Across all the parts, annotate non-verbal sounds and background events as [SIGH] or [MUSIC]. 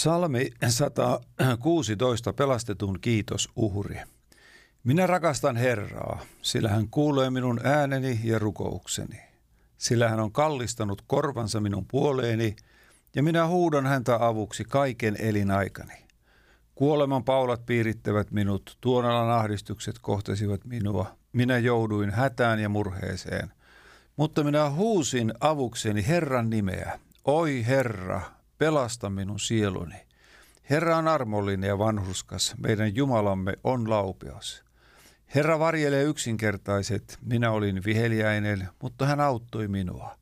Salmi 116 pelastetun kiitos uhri. Minä rakastan Herraa, sillä hän kuulee minun ääneni ja rukoukseni. Sillä hän on kallistanut korvansa minun puoleeni, ja minä huudan häntä avuksi kaiken elinaikani. Kuoleman paulat piirittävät minut, tuonalan ahdistukset kohtasivat minua. Minä jouduin hätään ja murheeseen. Mutta minä huusin avukseni Herran nimeä. Oi Herra, pelasta minun sieluni. Herra on armollinen ja vanhuskas, meidän Jumalamme on laupeas. Herra varjelee yksinkertaiset, minä olin viheliäinen, mutta hän auttoi minua.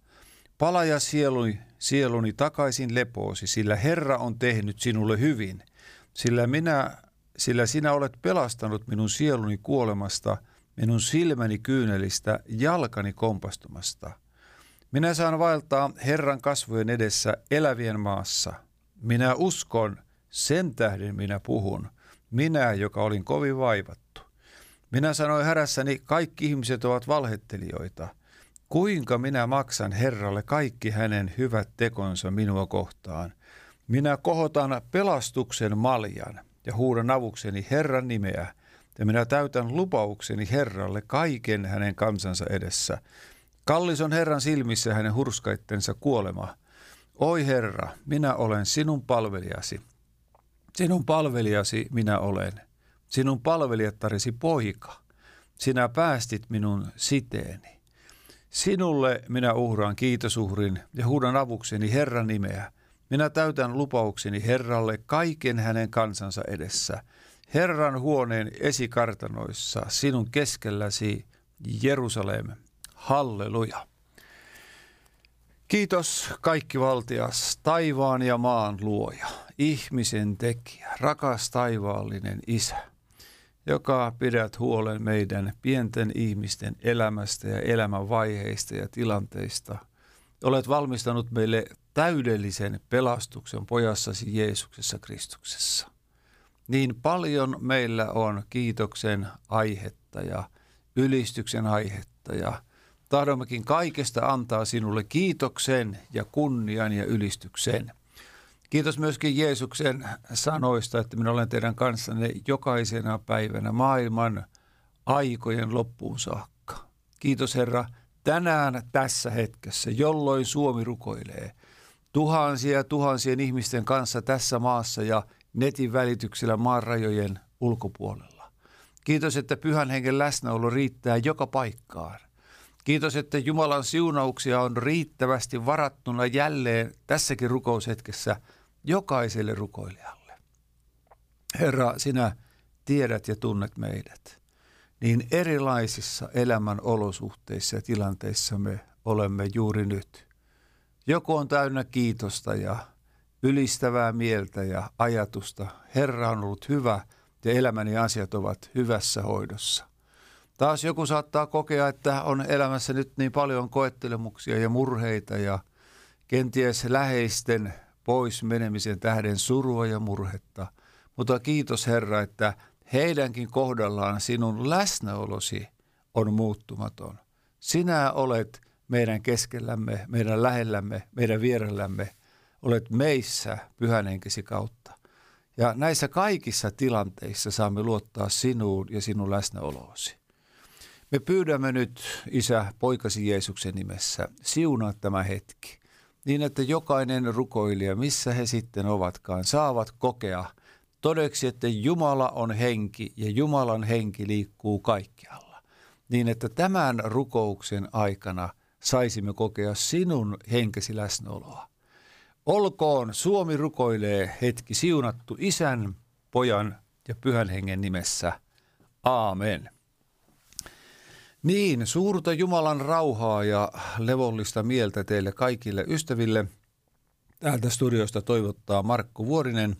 Palaja sieluni, sieluni takaisin lepoosi, sillä Herra on tehnyt sinulle hyvin, sillä, minä, sillä sinä olet pelastanut minun sieluni kuolemasta, minun silmäni kyynelistä, jalkani kompastumasta – minä saan vaeltaa Herran kasvojen edessä elävien maassa. Minä uskon, sen tähden minä puhun. Minä, joka olin kovin vaivattu. Minä sanoin härässäni, kaikki ihmiset ovat valhettelijoita. Kuinka minä maksan Herralle kaikki hänen hyvät tekonsa minua kohtaan? Minä kohotan pelastuksen maljan ja huudan avukseni Herran nimeä, ja minä täytän lupaukseni Herralle kaiken hänen kansansa edessä – Kallis on Herran silmissä hänen hurskaittensa kuolema. Oi Herra, minä olen sinun palvelijasi. Sinun palvelijasi minä olen. Sinun palvelijattarisi poika. Sinä päästit minun siteeni. Sinulle minä uhraan kiitosuhrin ja huudan avukseni Herran nimeä. Minä täytän lupaukseni Herralle kaiken hänen kansansa edessä. Herran huoneen esikartanoissa sinun keskelläsi Jerusalem. Halleluja. Kiitos kaikki valtias, taivaan ja maan luoja, ihmisen tekijä, rakas taivaallinen isä, joka pidät huolen meidän pienten ihmisten elämästä ja elämän vaiheista ja tilanteista. Olet valmistanut meille täydellisen pelastuksen pojassasi Jeesuksessa Kristuksessa. Niin paljon meillä on kiitoksen aihetta ja ylistyksen aihetta ja tahdommekin kaikesta antaa sinulle kiitoksen ja kunnian ja ylistyksen. Kiitos myöskin Jeesuksen sanoista, että minä olen teidän kanssanne jokaisena päivänä maailman aikojen loppuun saakka. Kiitos Herra tänään tässä hetkessä, jolloin Suomi rukoilee tuhansia ja tuhansien ihmisten kanssa tässä maassa ja netin välityksellä maan rajojen ulkopuolella. Kiitos, että pyhän hengen läsnäolo riittää joka paikkaan. Kiitos, että Jumalan siunauksia on riittävästi varattuna jälleen tässäkin rukoushetkessä jokaiselle rukoilijalle. Herra, sinä tiedät ja tunnet meidät. Niin erilaisissa elämän olosuhteissa ja tilanteissa me olemme juuri nyt. Joku on täynnä kiitosta ja ylistävää mieltä ja ajatusta. Herra on ollut hyvä ja elämäni asiat ovat hyvässä hoidossa. Taas joku saattaa kokea, että on elämässä nyt niin paljon koettelemuksia ja murheita ja kenties läheisten pois menemisen tähden surua ja murhetta. Mutta kiitos Herra, että heidänkin kohdallaan sinun läsnäolosi on muuttumaton. Sinä olet meidän keskellämme, meidän lähellämme, meidän vierellämme. Olet meissä pyhän henkesi kautta. Ja näissä kaikissa tilanteissa saamme luottaa sinuun ja sinun läsnäoloosi. Me pyydämme nyt, Isä, poikasi Jeesuksen nimessä, siunaa tämä hetki. niin että jokainen rukoilija, missä he sitten ovatkaan, saavat kokea todeksi, että Jumala on henki ja Jumalan henki liikkuu kaikkialla. Niin että tämän rukouksen aikana saisimme kokea sinun henkesi läsnäoloa. Olkoon Suomi rukoilee hetki siunattu isän, pojan ja pyhän hengen nimessä. Aamen. Niin, suurta Jumalan rauhaa ja levollista mieltä teille kaikille ystäville. Täältä studiosta toivottaa Markku Vuorinen.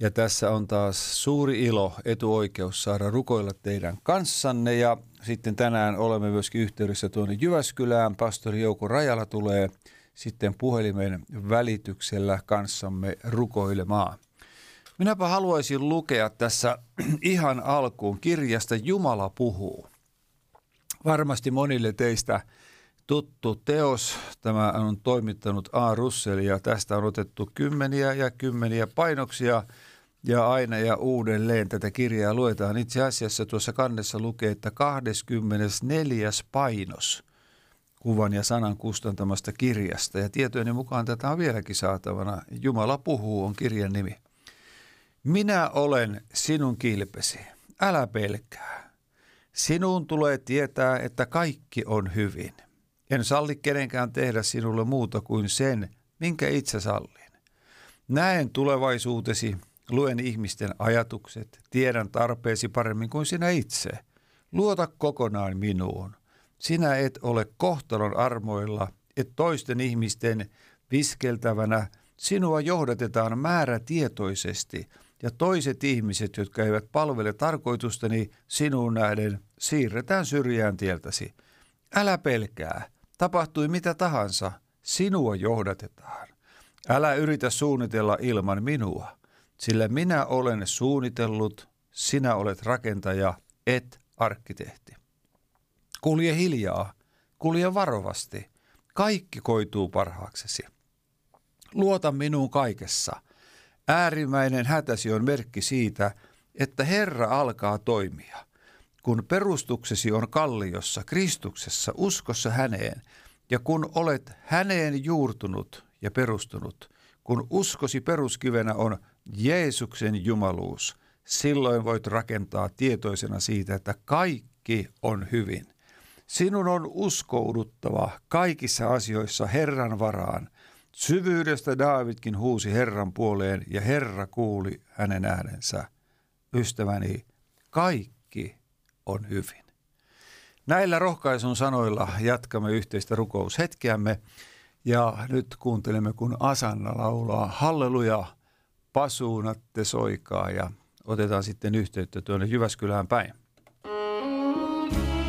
Ja tässä on taas suuri ilo, etuoikeus saada rukoilla teidän kanssanne. Ja sitten tänään olemme myöskin yhteydessä tuonne Jyväskylään. Pastori Jouko Rajala tulee sitten puhelimen välityksellä kanssamme rukoilemaan. Minäpä haluaisin lukea tässä ihan alkuun kirjasta Jumala puhuu. Varmasti monille teistä tuttu teos. Tämä on toimittanut A. Russell ja tästä on otettu kymmeniä ja kymmeniä painoksia ja aina ja uudelleen tätä kirjaa luetaan. Itse asiassa tuossa kannessa lukee, että 24. painos kuvan ja sanan kustantamasta kirjasta. Ja tietojeni mukaan tätä on vieläkin saatavana. Jumala puhuu on kirjan nimi. Minä olen sinun kilpesi. Älä pelkää. Sinun tulee tietää, että kaikki on hyvin. En salli kenenkään tehdä sinulle muuta kuin sen, minkä itse sallin. Näen tulevaisuutesi, luen ihmisten ajatukset, tiedän tarpeesi paremmin kuin sinä itse. Luota kokonaan minuun. Sinä et ole kohtalon armoilla, et toisten ihmisten viskeltävänä. Sinua johdatetaan määrätietoisesti – ja toiset ihmiset, jotka eivät palvele tarkoitustani sinuun nähden, siirretään syrjään tieltäsi. Älä pelkää, tapahtui mitä tahansa, sinua johdatetaan. Älä yritä suunnitella ilman minua, sillä minä olen suunnitellut, sinä olet rakentaja, et arkkitehti. Kulje hiljaa, kulje varovasti, kaikki koituu parhaaksesi. Luota minuun kaikessa – Äärimmäinen hätäsi on merkki siitä, että Herra alkaa toimia. Kun perustuksesi on kalliossa, Kristuksessa, uskossa häneen, ja kun olet häneen juurtunut ja perustunut, kun uskosi peruskivenä on Jeesuksen jumaluus, silloin voit rakentaa tietoisena siitä, että kaikki on hyvin. Sinun on uskouduttava kaikissa asioissa Herran varaan – Syvyydestä Daavidkin huusi Herran puoleen ja Herra kuuli hänen äänensä. Ystäväni, kaikki on hyvin. Näillä rohkaisun sanoilla jatkamme yhteistä rukoushetkeämme ja nyt kuuntelemme, kun Asanna laulaa Halleluja, pasuunatte soikaa ja otetaan sitten yhteyttä tuonne Jyväskylään päin. Täällä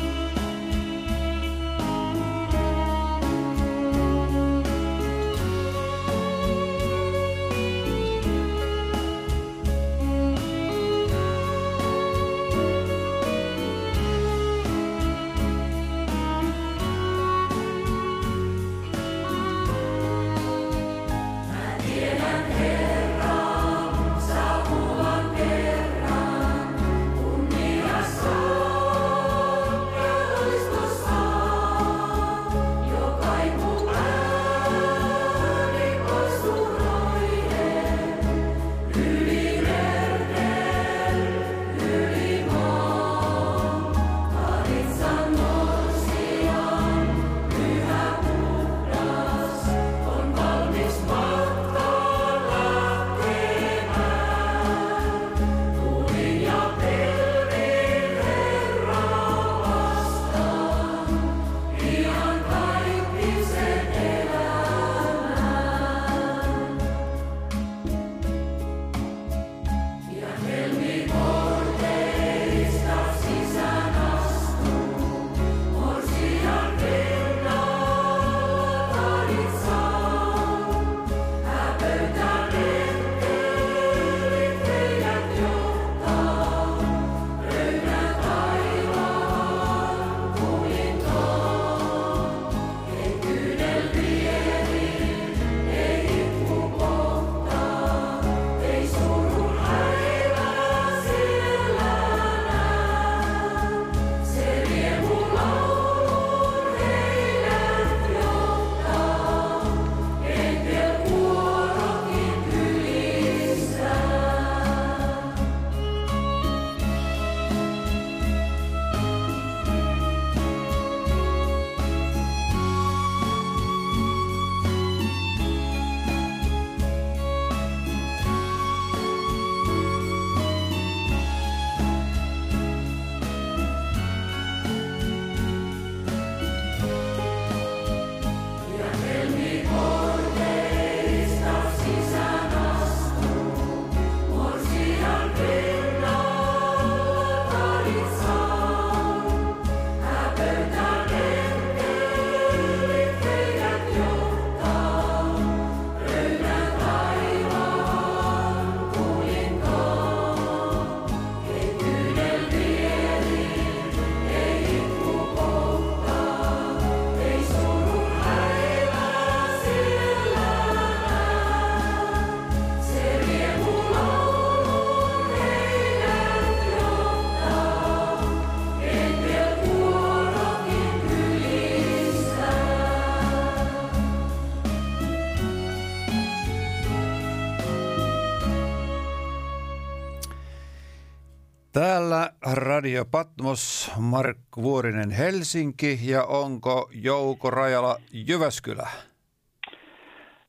Radio Patmos, Mark Vuorinen Helsinki ja onko Jouko Rajala Jyväskylä?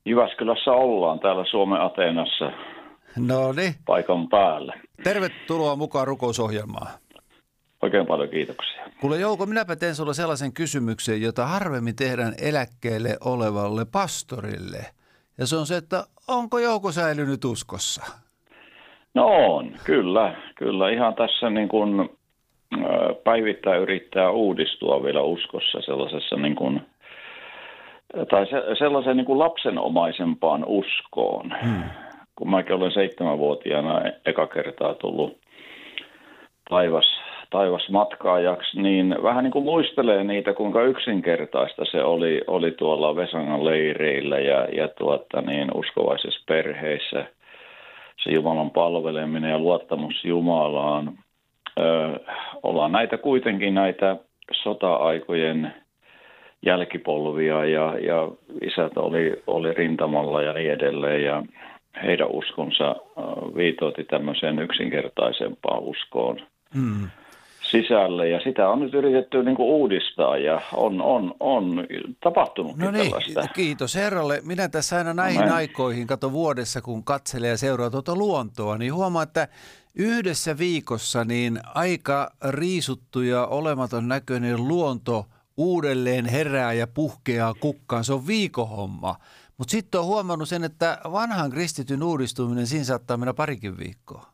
Jyväskylässä ollaan täällä Suomen Ateenassa no niin. paikan päällä. Tervetuloa mukaan rukousohjelmaan. Oikein paljon kiitoksia. Kuule Jouko, minäpä teen sulle sellaisen kysymyksen, jota harvemmin tehdään eläkkeelle olevalle pastorille. Ja se on se, että onko Jouko säilynyt uskossa? No on, kyllä. Kyllä ihan tässä niin kuin päivittäin yrittää uudistua vielä uskossa sellaisessa niin kuin, tai se, sellaisen niin kuin lapsenomaisempaan uskoon. Hmm. Kun mäkin olen seitsemänvuotiaana eka kertaa tullut taivas, taivas matkaajaksi, niin vähän niin kuin muistelee niitä, kuinka yksinkertaista se oli, oli tuolla Vesangan leireillä ja, ja tuota, niin uskovaisissa perheissä – se Jumalan palveleminen ja luottamus Jumalaan. Ö, ollaan näitä kuitenkin näitä sota-aikojen jälkipolvia ja, ja isät oli, oli rintamalla ja niin edelleen ja heidän uskonsa viitoiti tämmöiseen yksinkertaisempaan uskoon. Mm sisälle ja sitä on nyt yritetty niin kuin uudistaa ja on, on, on tapahtunut No niin, tällaista. kiitos herralle. Minä tässä aina näihin no, aikoihin, kato vuodessa kun katselee ja seuraa tuota luontoa, niin huomaa, että yhdessä viikossa niin aika riisuttu ja olematon näköinen luonto uudelleen herää ja puhkeaa kukkaan. Se on viikohomma. Mutta sitten on huomannut sen, että vanhan kristityn uudistuminen, siinä saattaa mennä parikin viikkoa.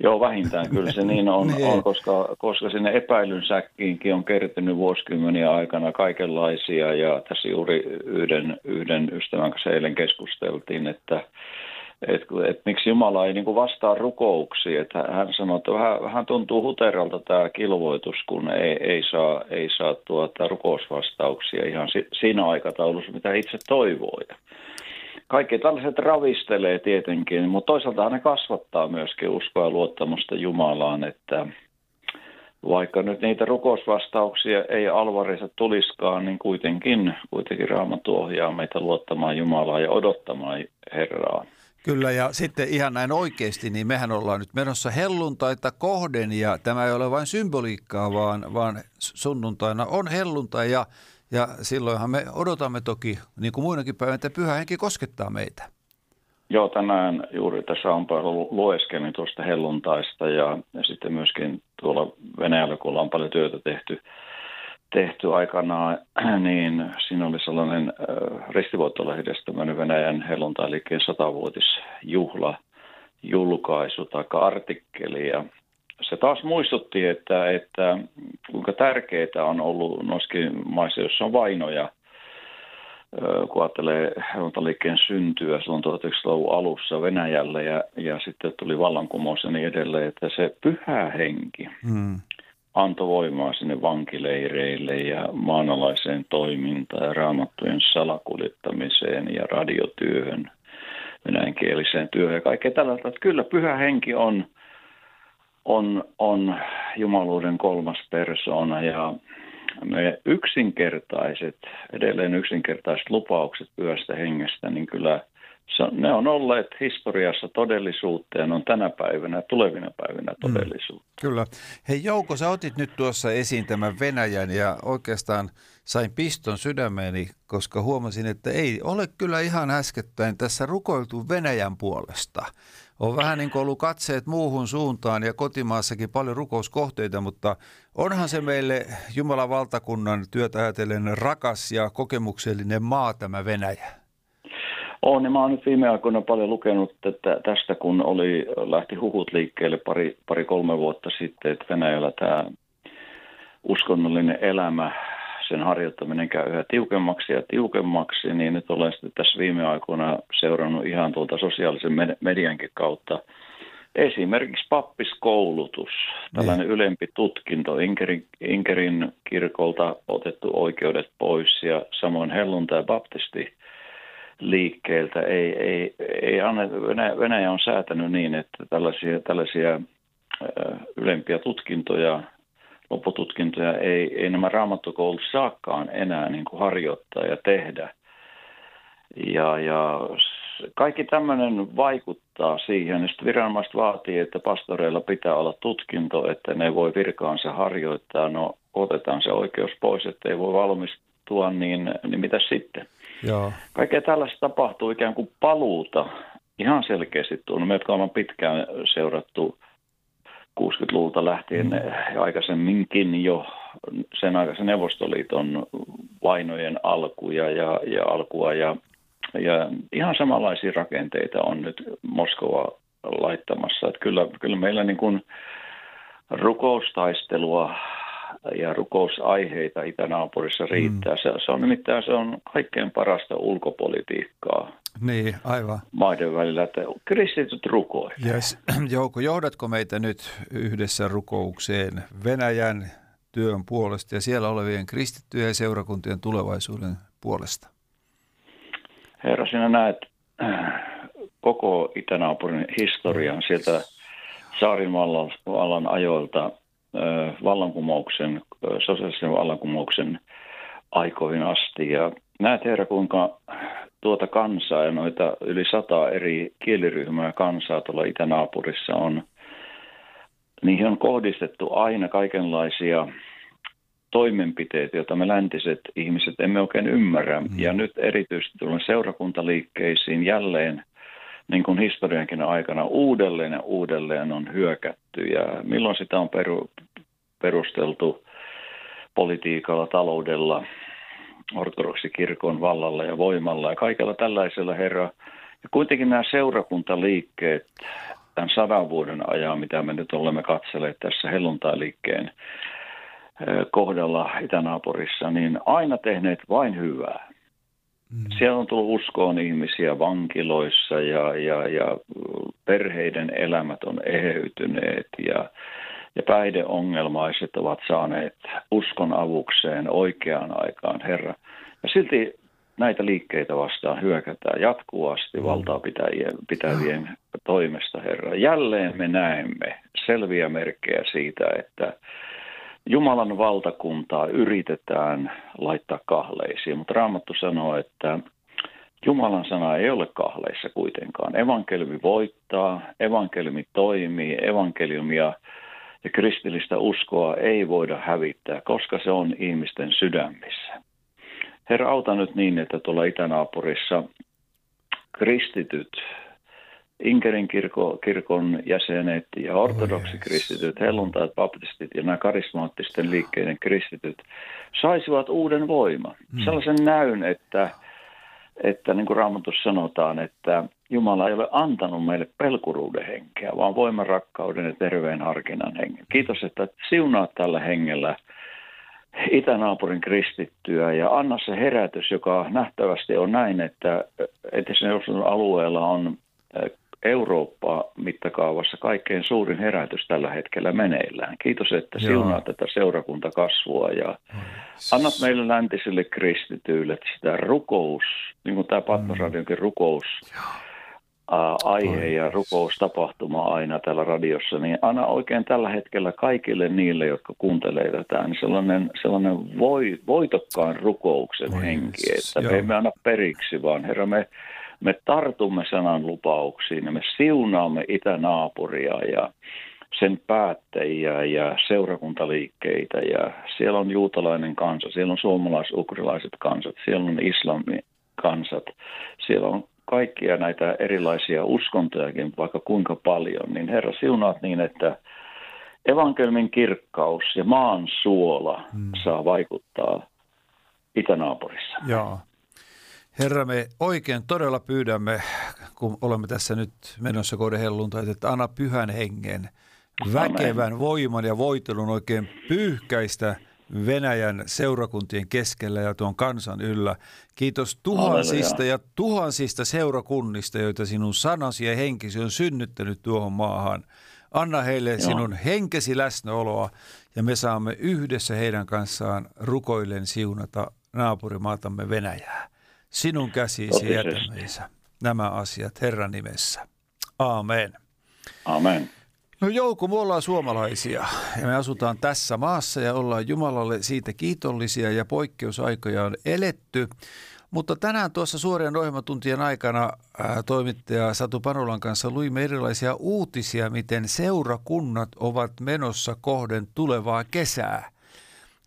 Joo, vähintään kyllä se niin on, [LAUGHS] niin. on koska, koska sinne epäilyn säkkiinkin on kertynyt vuosikymmeniä aikana kaikenlaisia. Ja tässä juuri yhden, yhden ystävän kanssa eilen keskusteltiin, että että et miksi Jumala ei niin kuin vastaa rukouksiin. Että hän sanoi, että vähän, vähän tuntuu huteralta tämä kilvoitus, kun ei, ei saa, ei saa tuota rukousvastauksia ihan si, siinä aikataulussa, mitä itse toivoo. Ja kaikki tällaiset ravistelee tietenkin, mutta toisaalta ne kasvattaa myöskin uskoa ja luottamusta Jumalaan, että vaikka nyt niitä rukousvastauksia ei alvarissa tuliskaan, niin kuitenkin, kuitenkin Raamattu ohjaa meitä luottamaan Jumalaa ja odottamaan Herraa. Kyllä ja sitten ihan näin oikeasti, niin mehän ollaan nyt menossa helluntaita kohden ja tämä ei ole vain symboliikkaa, vaan, vaan sunnuntaina on helluntai ja ja silloinhan me odotamme toki, niin kuin muinakin päivänä, että pyhä henki koskettaa meitä. Joo, tänään juuri tässä on paljon lueskelin tuosta helluntaista ja, ja sitten myöskin tuolla Venäjällä, kun ollaan paljon työtä tehty, tehty aikanaan, [CLEARS THROAT] niin siinä oli sellainen äh, ristivoittolehdestä Venäjän helluntailiikkeen satavuotisjuhla julkaisu tai artikkeli ja se taas muistutti, että, että kuinka tärkeää on ollut noissakin maissa, joissa on vainoja, kun ajattelee heuntaliikkeen syntyä silloin 1900-luvun alussa Venäjällä ja, ja sitten tuli vallankumous ja niin edelleen, että se pyhä henki hmm. Antoi voimaa sinne vankileireille ja maanalaiseen toimintaan ja raamattujen salakuljettamiseen ja radiotyöhön, venäjänkieliseen työhön ja kaikkea tällaista. Että kyllä pyhä henki on – on, on jumaluuden kolmas persoona ja me yksinkertaiset, edelleen yksinkertaiset lupaukset pyöstä hengestä, niin kyllä ne on olleet historiassa todellisuutta ja ne on tänä päivänä ja tulevina päivinä todellisuutta. Mm, kyllä. Hei Jouko, sä otit nyt tuossa esiin tämän Venäjän ja oikeastaan sain piston sydämeeni, koska huomasin, että ei ole kyllä ihan äskettäin tässä rukoiltu Venäjän puolesta on vähän niin kuin ollut katseet muuhun suuntaan ja kotimaassakin paljon rukouskohteita, mutta onhan se meille Jumalan valtakunnan työtä ajatellen rakas ja kokemuksellinen maa tämä Venäjä. On, niin mä oon nyt viime aikoina paljon lukenut että tästä, kun oli, lähti huhut liikkeelle pari, pari kolme vuotta sitten, että Venäjällä tämä uskonnollinen elämä sen harjoittaminen käy yhä tiukemmaksi ja tiukemmaksi, niin nyt olen sitten tässä viime aikoina seurannut ihan tuolta sosiaalisen mediankin kautta esimerkiksi pappiskoulutus, tällainen niin. ylempi tutkinto, Inkerin, Inkerin kirkolta otettu oikeudet pois ja samoin helluntai baptisti liikkeeltä ei, ei, ei Venäjä, Venäjä on säätänyt niin, että tällaisia, tällaisia ylempiä tutkintoja loppututkintoja ei, ei nämä raamattukoulut saakaan enää niin kuin harjoittaa ja tehdä. Ja, ja kaikki tämmöinen vaikuttaa siihen, sitten viranomaiset vaatii, että pastoreilla pitää olla tutkinto, että ne voi virkaansa harjoittaa. No otetaan se oikeus pois, että ei voi valmistua, niin, niin mitä sitten? Joo. Kaikkea tällaista tapahtuu ikään kuin paluuta ihan selkeästi tuonut. Me, jotka ollaan pitkään seurattu 60-luvulta lähtien mm. aikaisemminkin jo sen aikaisen Neuvostoliiton vainojen alkuja ja, ja alkua ja, ja ihan samanlaisia rakenteita on nyt Moskova laittamassa. Että kyllä, kyllä meillä niin kuin rukoustaistelua ja rukousaiheita itänaapurissa riittää. Mm. Se, se on nimittäin se on kaikkein parasta ulkopolitiikkaa. Niin, aivan. Maiden välillä, että kristityt rukoilee. Yes. [CLEARS THROAT] Jouko, johdatko meitä nyt yhdessä rukoukseen Venäjän työn puolesta ja siellä olevien kristittyjen ja seurakuntien tulevaisuuden puolesta? Herra, sinä näet äh, koko itänaapurin historian sieltä saarin vallan ajoilta vallankumouksen, sosiaalisen vallankumouksen aikoihin asti. Ja näet Herra, kuinka tuota kansaa ja noita yli sata eri kieliryhmää kansaa tuolla itänaapurissa on, niihin on kohdistettu aina kaikenlaisia toimenpiteitä, joita me läntiset ihmiset emme oikein ymmärrä. Mm. Ja nyt erityisesti tulen seurakuntaliikkeisiin jälleen – niin kuin historiankin aikana uudelleen ja uudelleen on hyökätty ja milloin sitä on peru, perusteltu politiikalla, taloudella, ortodoksikirkon vallalla ja voimalla ja kaikella tällaisella herra. Ja kuitenkin nämä seurakuntaliikkeet tämän sadan vuoden ajan, mitä me nyt olemme katselleet tässä helluntailiikkeen kohdalla itänaapurissa, niin aina tehneet vain hyvää. Mm. Siellä on tullut uskoon ihmisiä vankiloissa ja, ja, ja perheiden elämät on eheytyneet ja, ja päihdeongelmaiset ovat saaneet uskon avukseen oikeaan aikaan, Herra. Ja silti näitä liikkeitä vastaan hyökätään jatkuvasti mm. valtaa pitävien, toimesta, Herra. Jälleen me näemme selviä merkkejä siitä, että Jumalan valtakuntaa yritetään laittaa kahleisiin, mutta Raamattu sanoo, että Jumalan sana ei ole kahleissa kuitenkaan. Evankeliumi voittaa, evankeliumi toimii, evankeliumia ja kristillistä uskoa ei voida hävittää, koska se on ihmisten sydämissä. Herra, auta nyt niin, että tuolla itänaapurissa kristityt Inkerin kirko, kirkon jäsenet ja ortodoksikristityt, helluntaat, baptistit ja nämä karismaattisten liikkeiden kristityt saisivat uuden voiman. Hmm. Sellaisen näyn, että, että niin kuin Raamatus sanotaan, että Jumala ei ole antanut meille pelkuruuden henkeä, vaan voiman, rakkauden ja terveen harkinnan hengen. Kiitos, että siunaat tällä hengellä itänaapurin kristittyä ja anna se herätys, joka nähtävästi on näin, että etisen alueella on Eurooppaa mittakaavassa kaikkein suurin herätys tällä hetkellä meneillään. Kiitos, että Joo. siunaa tätä seurakuntakasvua ja annat meille läntisille kristityille sitä rukous, niin kuin tämä Patmosradionkin rukous, aihe ja rukoustapahtuma aina täällä radiossa, niin anna oikein tällä hetkellä kaikille niille, jotka kuuntelee tätä, niin sellainen, sellainen voi, voitokkaan rukouksen Oi, henki, että Joo. me emme anna periksi, vaan Herra, me me tartumme sanan lupauksiin ja me siunaamme itänaapuria ja sen päättäjiä ja seurakuntaliikkeitä ja siellä on juutalainen kansa, siellä on suomalais-ukrilaiset kansat, siellä on islami kansat, siellä on kaikkia näitä erilaisia uskontojakin vaikka kuinka paljon, niin Herra siunaat niin, että evankelmin kirkkaus ja maan suola hmm. saa vaikuttaa itänaapurissa. Joo. Herra, me oikein todella pyydämme, kun olemme tässä nyt menossa kohden helluntaita, että anna pyhän hengen, väkevän voiman ja voitelun oikein pyyhkäistä Venäjän seurakuntien keskellä ja tuon kansan yllä. Kiitos tuhansista ja tuhansista seurakunnista, joita sinun sanasi ja henkisi on synnyttänyt tuohon maahan. Anna heille Joo. sinun henkesi läsnäoloa ja me saamme yhdessä heidän kanssaan rukoillen siunata naapurimaatamme Venäjää. Sinun käsisi jätämme, Isä, nämä asiat Herran nimessä. Aamen. Amen. No Jouko, me ollaan suomalaisia ja me asutaan tässä maassa ja ollaan Jumalalle siitä kiitollisia ja poikkeusaikoja on eletty. Mutta tänään tuossa suorien ohjelmatuntien aikana ää, toimittaja Satu Panulan kanssa luimme erilaisia uutisia, miten seurakunnat ovat menossa kohden tulevaa kesää.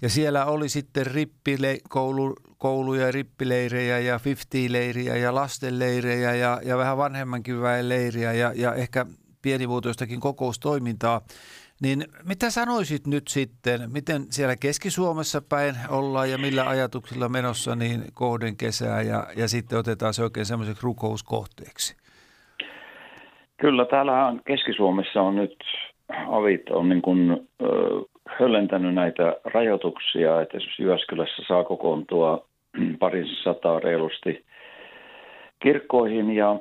Ja siellä oli sitten rippikoulu, kouluja, rippileirejä ja 50-leiriä ja lastenleirejä ja, ja vähän vanhemmankin väen leiriä ja, ja ehkä pienimuotoistakin kokoustoimintaa. Niin mitä sanoisit nyt sitten, miten siellä Keski-Suomessa päin ollaan ja millä ajatuksilla menossa niin kohden kesää ja, ja sitten otetaan se oikein semmoiseksi rukouskohteeksi? Kyllä, täällä Keski-Suomessa on nyt avit on niin kuin, ö, höllentänyt näitä rajoituksia, että jos Jyväskylässä saa kokoontua [CLEARS THROAT] parin sataa reilusti kirkkoihin ja,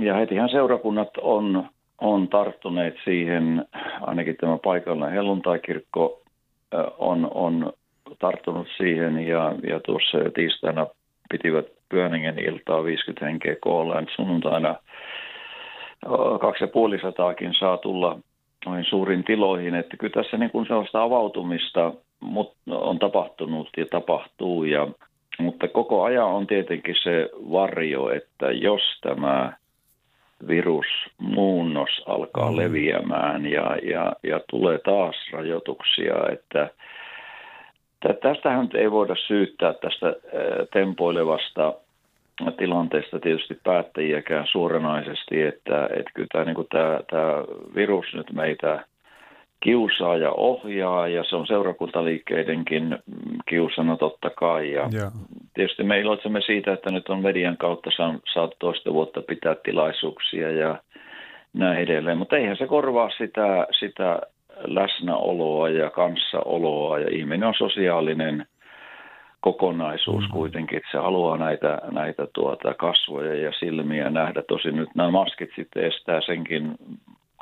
ja hetihän seurakunnat on on tarttuneet siihen, ainakin tämä paikallinen helluntaikirkko on, on tarttunut siihen ja, ja tuossa tiistaina pitivät pyhänengen iltaa 50 henkeä koolla, sunnuntaina kaksi ja puoli sataakin saa tulla noin suurin tiloihin, että kyllä tässä niin kuin sellaista avautumista on tapahtunut ja tapahtuu, ja, mutta koko ajan on tietenkin se varjo, että jos tämä virusmuunnos alkaa mm. leviämään ja, ja, ja tulee taas rajoituksia, että tästähän ei voida syyttää tästä tempoilevasta tilanteesta tietysti päättäjiäkään suoranaisesti, että, että kyllä tämä, niin tämä, tämä virus nyt meitä kiusaa ja ohjaa ja se on seurakuntaliikkeidenkin kiusana totta kai. Ja yeah. Tietysti me iloitsemme siitä, että nyt on median kautta saatu toista vuotta pitää tilaisuuksia ja näin edelleen, mutta eihän se korvaa sitä, sitä läsnäoloa ja kanssaoloa ja ihminen on sosiaalinen kokonaisuus mm-hmm. kuitenkin, että se haluaa näitä, näitä tuota kasvoja ja silmiä nähdä. Tosin nyt nämä maskit sitten estää senkin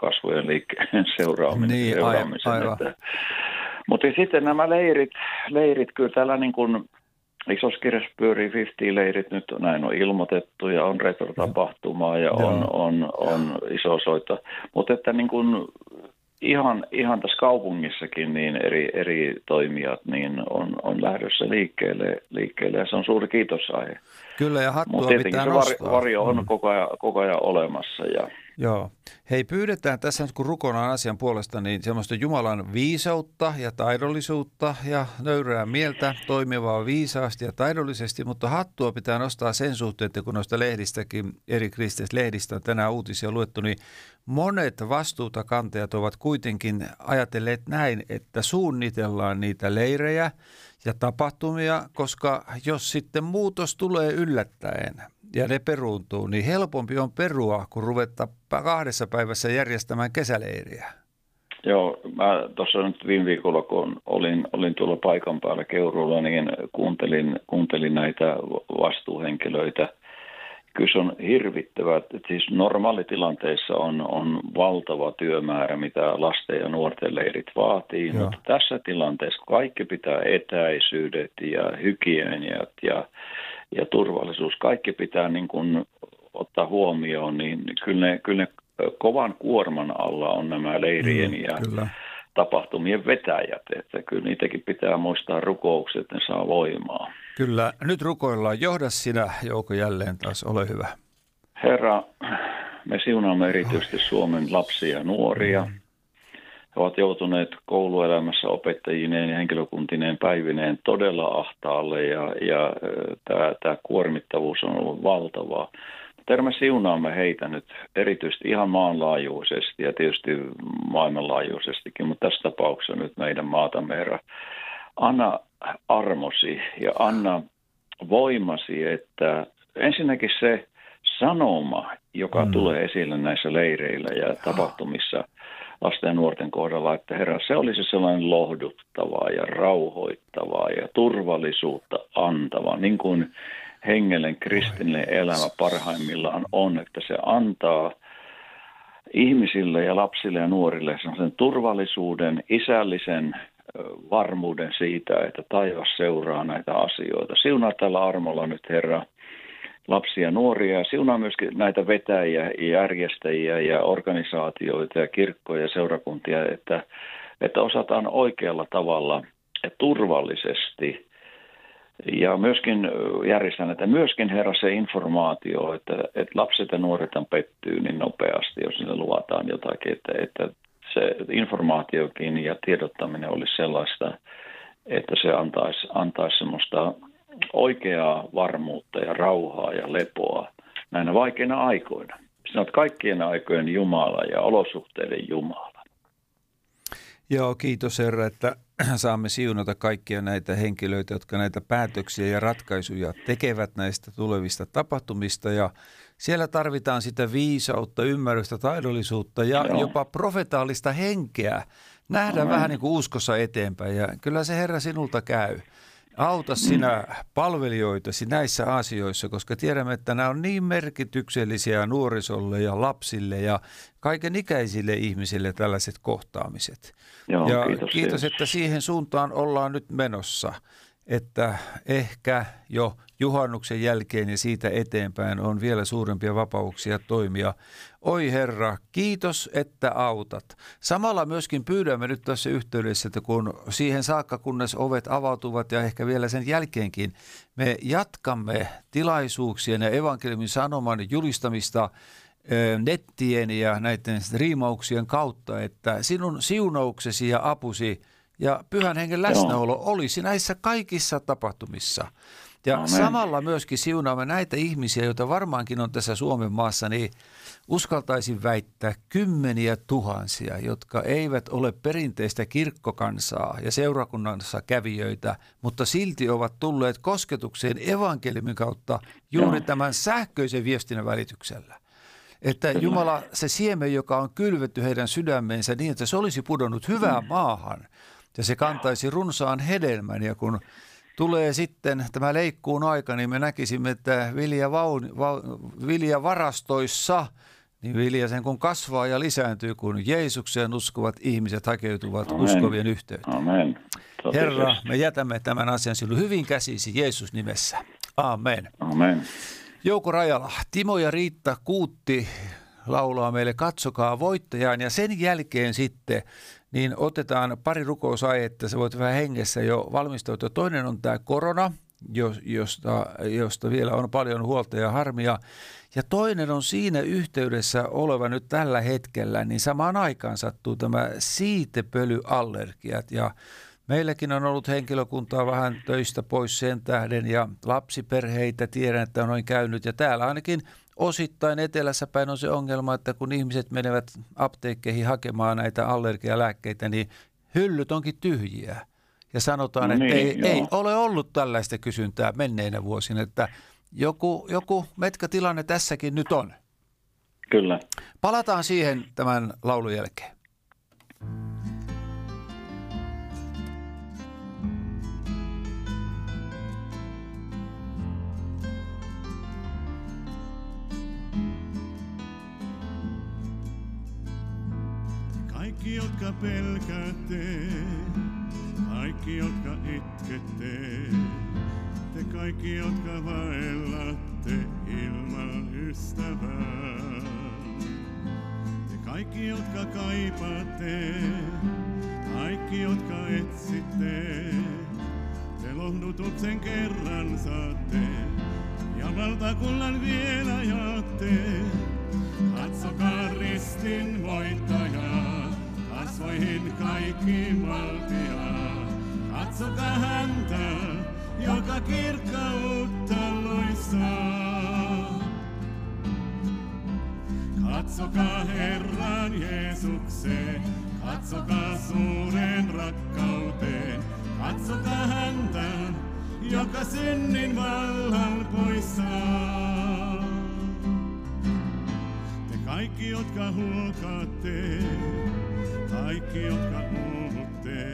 kasvojen liikkeen [LAUGHS] seuraaminen. Niin, seuraamisen. Aivan. Että, mutta sitten nämä leirit, leirit kyllä täällä niin kuin isossa kirjassa pyörii 50-leirit, nyt näin on ilmoitettu ja on retrotapahtumaa ja on, on, on iso soitto. Mutta että niin kuin ihan, ihan tässä kaupungissakin niin eri, eri toimijat niin on, on lähdössä liikkeelle, liikkeelle ja se on suuri kiitosaihe. Kyllä ja hattua Mutta pitää se varjo on mm. koko, ajan, koko ajan olemassa ja Joo. Hei, pyydetään tässä nyt kun rukonaan asian puolesta, niin semmoista Jumalan viisautta ja taidollisuutta ja nöyrää mieltä toimivaa viisaasti ja taidollisesti, mutta hattua pitää nostaa sen suhteen, että kun noista lehdistäkin, eri lehdistä on tänään uutisia luettu, niin monet vastuuta kantajat ovat kuitenkin ajatelleet näin, että suunnitellaan niitä leirejä ja tapahtumia, koska jos sitten muutos tulee yllättäen, ja ne peruuntuu, niin helpompi on perua, kun ruvetta kahdessa päivässä järjestämään kesäleiriä. Joo, mä tuossa nyt viime viikolla, kun olin, olin tuolla paikan päällä Keurulla, niin kuuntelin, kuuntelin näitä vastuuhenkilöitä. Kyllä se on hirvittävä, että siis normaalitilanteissa on, on valtava työmäärä, mitä lasten ja nuorten leirit vaatii, Joo. mutta tässä tilanteessa kaikki pitää etäisyydet ja hygieniat ja ja turvallisuus, kaikki pitää niin kuin ottaa huomioon, niin kyllä ne, kyllä ne kovan kuorman alla on nämä leirien mm, ja kyllä. tapahtumien vetäjät, että kyllä niitäkin pitää muistaa rukoukset, että ne saa voimaa. Kyllä, nyt rukoillaan. Johda sinä Jouko jälleen taas, ole hyvä. Herra, me siunaamme erityisesti Suomen lapsia ja nuoria. Mm. He ovat joutuneet kouluelämässä opettajineen ja henkilökuntineen päivineen todella ahtaalle ja, ja tämä, tämä kuormittavuus on ollut valtavaa. Mutta me siunaamme heitä nyt erityisesti ihan maanlaajuisesti ja tietysti maailmanlaajuisestikin, mutta tässä tapauksessa nyt meidän maatamme herra. Anna armosi ja anna voimasi, että ensinnäkin se sanoma, joka mm. tulee esille näissä leireillä ja tapahtumissa – lasten ja nuorten kohdalla, että herra, se olisi sellainen lohduttavaa ja rauhoittavaa ja turvallisuutta antava, niin kuin hengellen kristillinen elämä parhaimmillaan on, että se antaa ihmisille ja lapsille ja nuorille sellaisen turvallisuuden, isällisen varmuuden siitä, että taivas seuraa näitä asioita. Siunaa tällä armolla nyt, Herra, lapsia ja nuoria siunaa myöskin näitä vetäjiä, järjestäjiä ja organisaatioita ja kirkkoja ja seurakuntia, että, että osataan oikealla tavalla ja turvallisesti ja myöskin järjestän, että myöskin herra se informaatio, että, että lapset ja nuoret pettyy niin nopeasti, jos niille luvataan jotakin, että, että se informaatiokin ja tiedottaminen olisi sellaista, että se antaisi, antaisi semmoista oikeaa varmuutta ja rauhaa ja lepoa näinä vaikeina aikoina. Sinä olet kaikkien aikojen Jumala ja olosuhteiden Jumala. Joo, kiitos Herra, että [CLEARS THROAT] saamme siunata kaikkia näitä henkilöitä, jotka näitä päätöksiä ja ratkaisuja tekevät näistä tulevista tapahtumista. Ja siellä tarvitaan sitä viisautta, ymmärrystä, taidollisuutta ja Joo. jopa profetaalista henkeä. Nähdään Amen. vähän niin kuin uskossa eteenpäin ja kyllä se Herra sinulta käy. Auta sinä palvelijoitasi näissä asioissa, koska tiedämme, että nämä on niin merkityksellisiä nuorisolle ja lapsille ja kaiken ikäisille ihmisille tällaiset kohtaamiset. Joo, ja kiitos, kiitos, että siihen suuntaan ollaan nyt menossa että ehkä jo juhannuksen jälkeen ja siitä eteenpäin on vielä suurempia vapauksia toimia. Oi Herra, kiitos, että autat. Samalla myöskin pyydämme nyt tässä yhteydessä, että kun siihen saakka, kunnes ovet avautuvat ja ehkä vielä sen jälkeenkin, me jatkamme tilaisuuksien ja evankeliumin sanoman julistamista nettien ja näiden striimauksien kautta, että sinun siunauksesi ja apusi – ja pyhän hengen läsnäolo Joo. olisi näissä kaikissa tapahtumissa. Ja Amen. samalla myöskin siunaamme näitä ihmisiä, joita varmaankin on tässä Suomen maassa, niin uskaltaisin väittää kymmeniä tuhansia, jotka eivät ole perinteistä kirkkokansaa ja seurakunnassa kävijöitä, mutta silti ovat tulleet kosketukseen evankeliumin kautta juuri Joo. tämän sähköisen viestinnän välityksellä. Että Jumala, se siemen, joka on kylvetty heidän sydämeensä niin, että se olisi pudonnut hyvään mm. maahan – ja se kantaisi runsaan hedelmän. Ja kun tulee sitten tämä leikkuun aika, niin me näkisimme, että vilja, vaun, va, vilja varastoissa, niin vilja sen kun kasvaa ja lisääntyy, kun Jeesukseen uskovat ihmiset hakeutuvat Amen. uskovien yhteyteen. Amen. Herra, me jätämme tämän asian sinun hyvin käsisi Jeesus nimessä. Amen. Amen. Jouko Rajala, Timo ja Riitta Kuutti laulaa meille Katsokaa voittajaan ja sen jälkeen sitten niin otetaan pari rukousaihetta, sä voit vähän hengessä jo valmistautua. Toinen on tämä korona, josta, josta vielä on paljon huolta ja harmia. Ja toinen on siinä yhteydessä oleva nyt tällä hetkellä, niin samaan aikaan sattuu tämä siitepölyallergiat ja Meilläkin on ollut henkilökuntaa vähän töistä pois sen tähden ja lapsiperheitä tiedän, että on noin käynyt. Ja täällä ainakin osittain etelässä päin on se ongelma, että kun ihmiset menevät apteekkeihin hakemaan näitä allergialääkkeitä, niin hyllyt onkin tyhjiä. Ja sanotaan, no niin, että ei, ei ole ollut tällaista kysyntää menneinä vuosina, että joku, joku metkätilanne tässäkin nyt on. Kyllä. Palataan siihen tämän laulun jälkeen. Kaikki, jotka pelkäätte, kaikki, jotka itkette, te kaikki, jotka vaellatte ilman ystävää. Te kaikki, jotka kaipaatte, kaikki, jotka etsitte, te lohdutuksen kerran saatte. Ja valtakunnan vielä jaatte. Katsokaa ristin voittajaa kasvoihin kaikki valtia. Katsokaa häntä, joka kirkkautta loistaa. Katsokaa Herran Jeesukseen, katsokaa suuren rakkauteen. Katsokaa häntä, joka synnin vallan poistaa. Te kaikki, jotka huokaatte, kaikki, jotka uuvutte,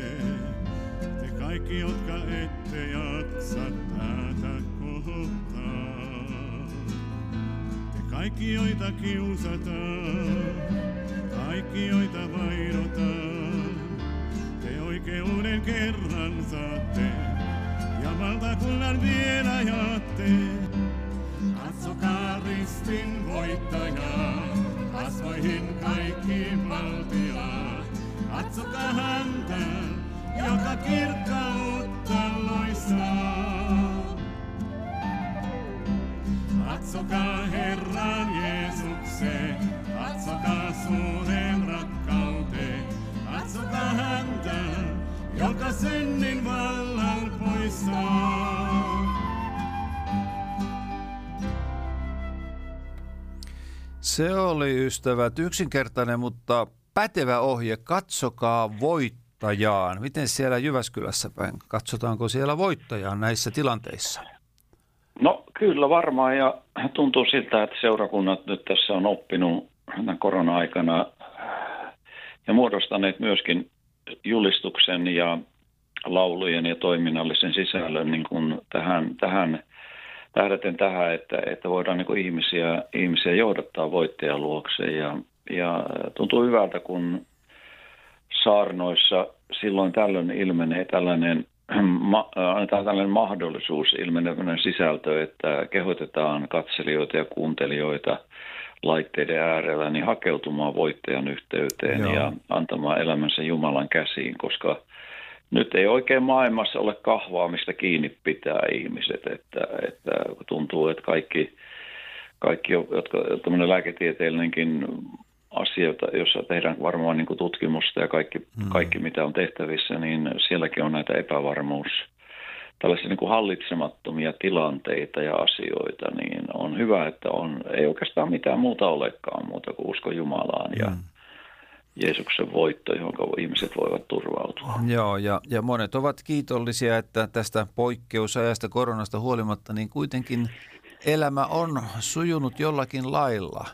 te kaikki, jotka ette jaksa tätä kohtaa. Te kaikki, joita kiusataan, kaikki, joita vainotaan, te oikeuden kerran saatte ja valtakunnan vielä jaatte. Katsokaa ristin voittajaa, kasvoihin kaikki valtiaa. Katsokaa häntä, joka kirkkautta loistaa. Katsokaa Herran Jeesukseen, katsokaa suuren rakkauteen, katsokaa häntä, joka synnin vallan poistaa. Se oli ystävät yksinkertainen, mutta pätevä ohje. Katsokaa voittajaan. Miten siellä Jyväskylässä päin? Katsotaanko siellä voittajaan näissä tilanteissa? No kyllä varmaan ja tuntuu siltä, että seurakunnat nyt tässä on oppinut korona-aikana ja muodostaneet myöskin julistuksen ja laulujen ja toiminnallisen sisällön niin kuin tähän, tähän tähdäten tähän, että, että voidaan niin ihmisiä, ihmisiä johdattaa voittajan luokse. Ja, ja tuntuu hyvältä, kun saarnoissa silloin tällöin ilmenee tällainen, [CLEARS THROAT] ma, annetaan tällainen mahdollisuus ilmenevän sisältö, että kehotetaan katselijoita ja kuuntelijoita laitteiden äärellä niin hakeutumaan voittajan yhteyteen Joo. ja antamaan elämänsä Jumalan käsiin, koska nyt ei oikein maailmassa ole kahvaa, mistä kiinni pitää ihmiset, että, että tuntuu, että kaikki, kaikki jotka tämmöinen lääketieteellinenkin asioita, jossa tehdään varmaan niin kuin tutkimusta ja kaikki, mm. kaikki, mitä on tehtävissä, niin sielläkin on näitä epävarmuus, tällaisia niin kuin hallitsemattomia tilanteita ja asioita, niin on hyvä, että on, ei oikeastaan mitään muuta olekaan muuta kuin usko Jumalaan ja mm Jeesuksen voitto, johon ihmiset voivat turvautua. Joo, ja, ja monet ovat kiitollisia, että tästä poikkeusajasta koronasta huolimatta, niin kuitenkin elämä on sujunut jollakin lailla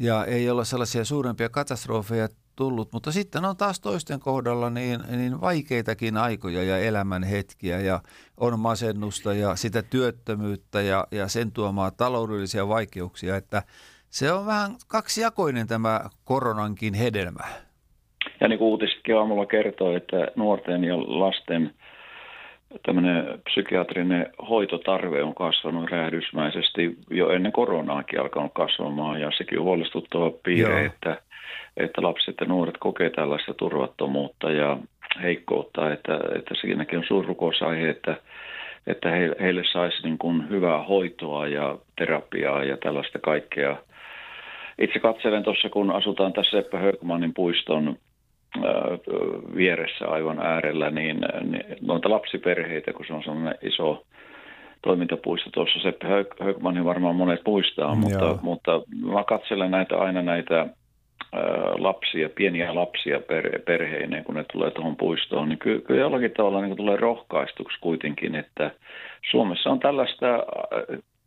ja ei ole sellaisia suurempia katastrofeja tullut, mutta sitten on taas toisten kohdalla niin, niin vaikeitakin aikoja ja elämän hetkiä ja on masennusta ja sitä työttömyyttä ja, ja sen tuomaa taloudellisia vaikeuksia, että se on vähän kaksijakoinen tämä koronankin hedelmä. Ja niin kuin uutiskin aamulla kertoo, että nuorten ja lasten tämmöinen psykiatrinen hoitotarve on kasvanut räjähdysmäisesti jo ennen koronaakin alkanut kasvamaan. Ja sekin on huolestuttava piirre, että, että lapset ja nuoret kokee tällaista turvattomuutta ja heikkoutta, että, että siinäkin on suurrukousaihe, että, että heille saisi niin kuin hyvää hoitoa ja terapiaa ja tällaista kaikkea – itse katselen tuossa, kun asutaan tässä Seppä Högmanin puiston vieressä aivan äärellä, niin, niin noita lapsiperheitä, kun se on sellainen iso toimintapuisto tuossa, Seppä Högmanin varmaan monet muistaa, mutta, mutta mä katselen näitä aina näitä lapsia, pieniä lapsia per, perheineen, kun ne tulee tuohon puistoon, niin kyllä, kyllä jollakin tavalla niin tulee rohkaistuksi kuitenkin, että Suomessa on tällaista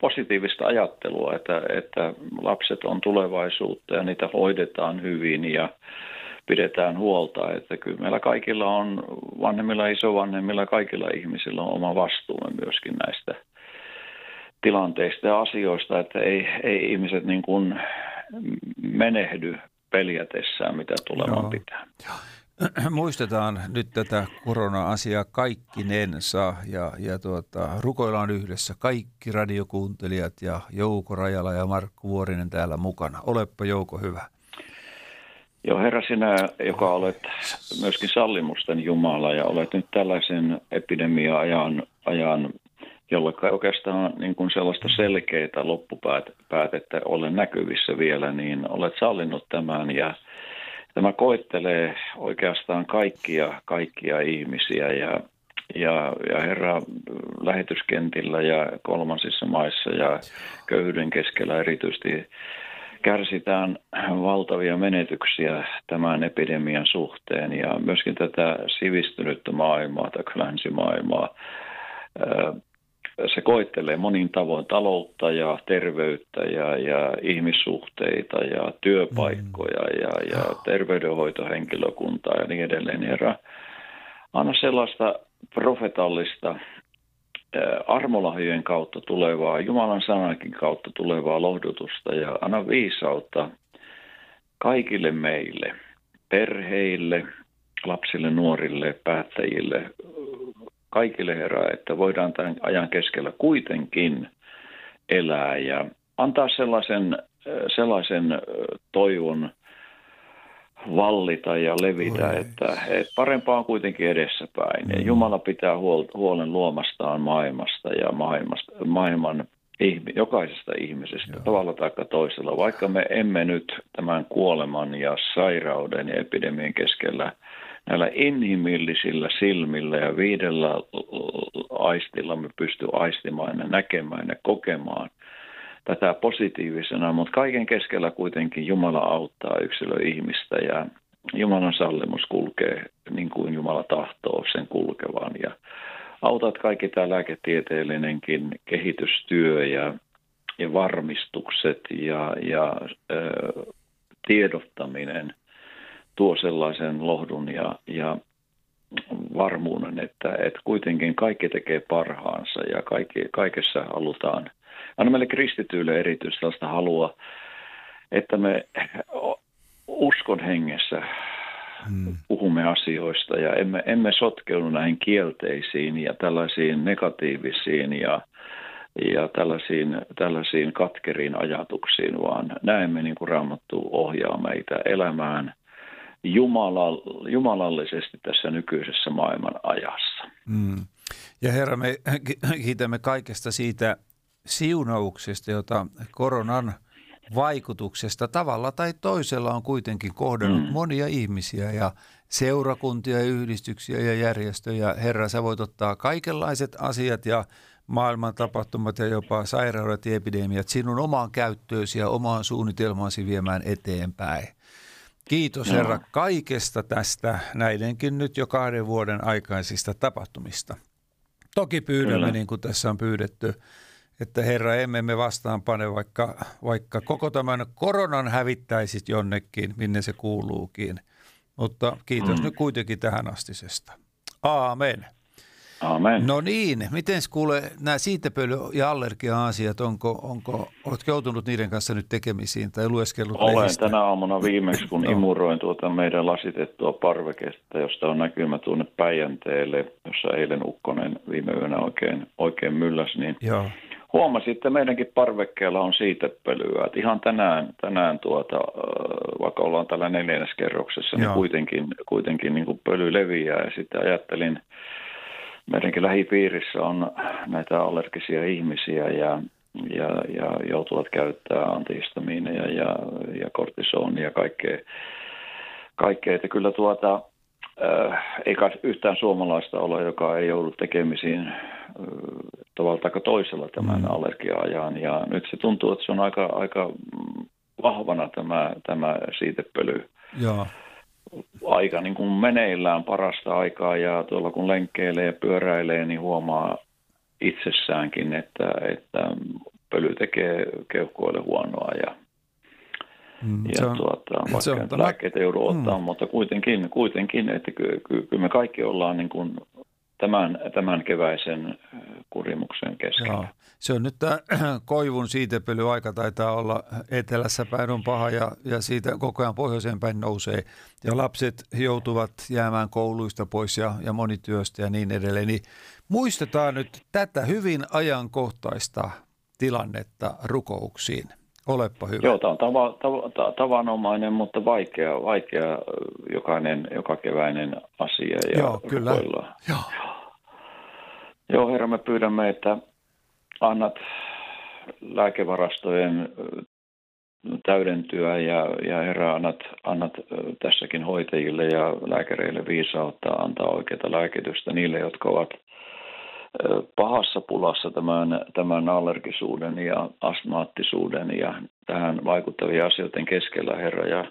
positiivista ajattelua, että, että lapset on tulevaisuutta ja niitä hoidetaan hyvin ja pidetään huolta. Että kyllä meillä kaikilla on, vanhemmilla, isovanhemmilla, kaikilla ihmisillä on oma vastuumme myöskin näistä tilanteista ja asioista, että ei, ei ihmiset niin kuin menehdy peljätessään, mitä tulemaan pitää. Joo. [CLEARS THROAT] muistetaan nyt tätä korona-asiaa kaikkinensa ja, ja tuota, rukoillaan yhdessä kaikki radiokuuntelijat ja Jouko Rajala ja Markku Vuorinen täällä mukana. Olepa Jouko hyvä. Joo, Herra, sinä, joka olet myöskin sallimusten Jumala ja olet nyt tällaisen epidemia-ajan, ajan, jolloin oikeastaan niin kuin sellaista selkeää loppupäätettä ole näkyvissä vielä, niin olet sallinut tämän ja Tämä koettelee oikeastaan kaikkia, kaikkia ihmisiä ja, ja, ja Herra lähetyskentillä ja kolmansissa maissa ja köyhyyden keskellä erityisesti kärsitään valtavia menetyksiä tämän epidemian suhteen ja myöskin tätä sivistynyttä maailmaa tai länsimaailmaa se koittelee monin tavoin taloutta ja terveyttä ja, ja ihmissuhteita ja työpaikkoja mm. ja, ja terveydenhoitohenkilökuntaa ja niin edelleen. Herra, anna sellaista profetallista armolahjojen kautta tulevaa, Jumalan sanakin kautta tulevaa lohdutusta ja anna viisautta kaikille meille, perheille, lapsille, nuorille, päättäjille, kaikille herää, että voidaan tämän ajan keskellä kuitenkin elää ja antaa sellaisen, sellaisen toivon vallita ja levitä, Oi. että, että parempaa on kuitenkin edessäpäin. Ja Mm. Jumala pitää huol- huolen luomastaan maailmasta ja maailmasta, maailman ihmi- jokaisesta ihmisestä Joo. tavalla tai toisella. Vaikka me emme nyt tämän kuoleman ja sairauden ja epidemian keskellä näillä inhimillisillä silmillä ja viidellä aistilla me pysty aistimaan ja näkemään ja kokemaan tätä positiivisena, mutta kaiken keskellä kuitenkin Jumala auttaa yksilö ihmistä ja Jumalan sallimus kulkee niin kuin Jumala tahtoo sen kulkevan. Ja autat kaikki tämä lääketieteellinenkin kehitystyö ja, ja varmistukset ja, ja ö, tiedottaminen tuo sellaisen lohdun ja, ja varmuuden, että, että kuitenkin kaikki tekee parhaansa ja kaikki, kaikessa halutaan, aina meille kristityille erityisesti sellaista halua, että me uskon hengessä Mm. puhumme asioista ja emme, emme sotkeudu näihin kielteisiin ja tällaisiin negatiivisiin ja, ja tällaisiin, tällaisiin katkeriin ajatuksiin, vaan näemme niin kuin Raamattu ohjaa meitä elämään jumala, jumalallisesti tässä nykyisessä maailman ajassa. Mm. Ja Herra, me ki- kiitämme kaikesta siitä siunauksesta, jota koronan vaikutuksesta tavalla tai toisella on kuitenkin kohdannut Mm. monia ihmisiä ja seurakuntia, yhdistyksiä ja järjestöjä. Herra, sä voit ottaa kaikenlaiset asiat ja maailman tapahtumat ja jopa sairaudet ja epidemiat sinun omaan käyttöösi ja omaan suunnitelmaasi viemään eteenpäin. Kiitos. Herra kaikesta tästä näidenkin nyt jo kahden vuoden aikaisista tapahtumista. Toki pyydämme, Kyllä. niin kuin tässä on pyydetty, että Herra, emme me vastaan pane, vaikka, vaikka koko tämän koronan hävittäisit jonnekin, minne se kuuluukin. Mutta kiitos Mm. nyt kuitenkin tähän astisesta. Aamen. Amen. No niin, miten kuule nämä siitepöly- ja allergia-asiat, onko, onko, oletko joutunut niiden kanssa nyt tekemisiin tai lueskellut Olen lehdistä? tänä aamuna viimeksi, kun Joo. imuroin tuota meidän lasitettua parveketta, josta on näkymä tuonne Päijänteelle, jossa eilen Ukkonen viime yönä oikein, oikein mylläs, niin Joo, huomasin, että meidänkin parvekkeella on siitepölyä. Että ihan tänään, tänään tuota, vaikka ollaan tällä neljänneskerroksessa, niin Joo. kuitenkin, kuitenkin niin kuin pöly leviää. Ja sitten ajattelin, meidänkin lähipiirissä on näitä allergisia ihmisiä ja, ja, ja joutuvat käyttää antihistamiineja ja, ja kortisonia ja kaikkea, kaikkea. Että kyllä tuota, äh, ei kai yhtään suomalaista ole, joka ei joudu tekemisiin äh, tavalla tai toisella tämän Mm. allergia-ajan. Ja nyt se tuntuu, että se on aika, aika vahvana tämä, tämä siitepöly joo, aika niin kuin meneillään parasta aikaa ja tuolla kun lenkkeilee ja pyöräilee, niin huomaa itsessäänkin, että, että pöly tekee keuhkoille huonoa ja, mm, ja se on, tuota, se on vaikka tämä- lääkkeitä joudu ottaa, Mm. mutta kuitenkin, kuitenkin että ky, ky, kyllä me kaikki ollaan niin kuin tämän, tämän keväisen äh, kurimuksen keskellä. Joo. Se on nyt tämä [CLEARS THROAT] koivun siitepölyaika taitaa olla etelässä päin on paha ja, ja siitä koko ajan pohjoiseen päin nousee. Ja lapset joutuvat jäämään kouluista pois ja, ja monityöstä ja niin edelleen. Niin muistetaan nyt tätä hyvin ajankohtaista tilannetta rukouksiin. Olepa hyvä. Joo, tämä on tava, tava, ta, tavanomainen, mutta vaikea, vaikea jokainen, joka keväinen asia. Ja Joo, kyllä. rukoillaan. Joo. Joo, Herra, me pyydämme, että annat lääkevarastojen ö, täydentyä ja, ja Herra, annat, annat ö, tässäkin hoitajille ja lääkäreille viisautta antaa oikeaa lääkitystä niille, jotka ovat pahassa pulassa tämän, tämän allergisuuden ja astmaattisuuden ja tähän vaikuttavien asioiden keskellä, Herra. Ja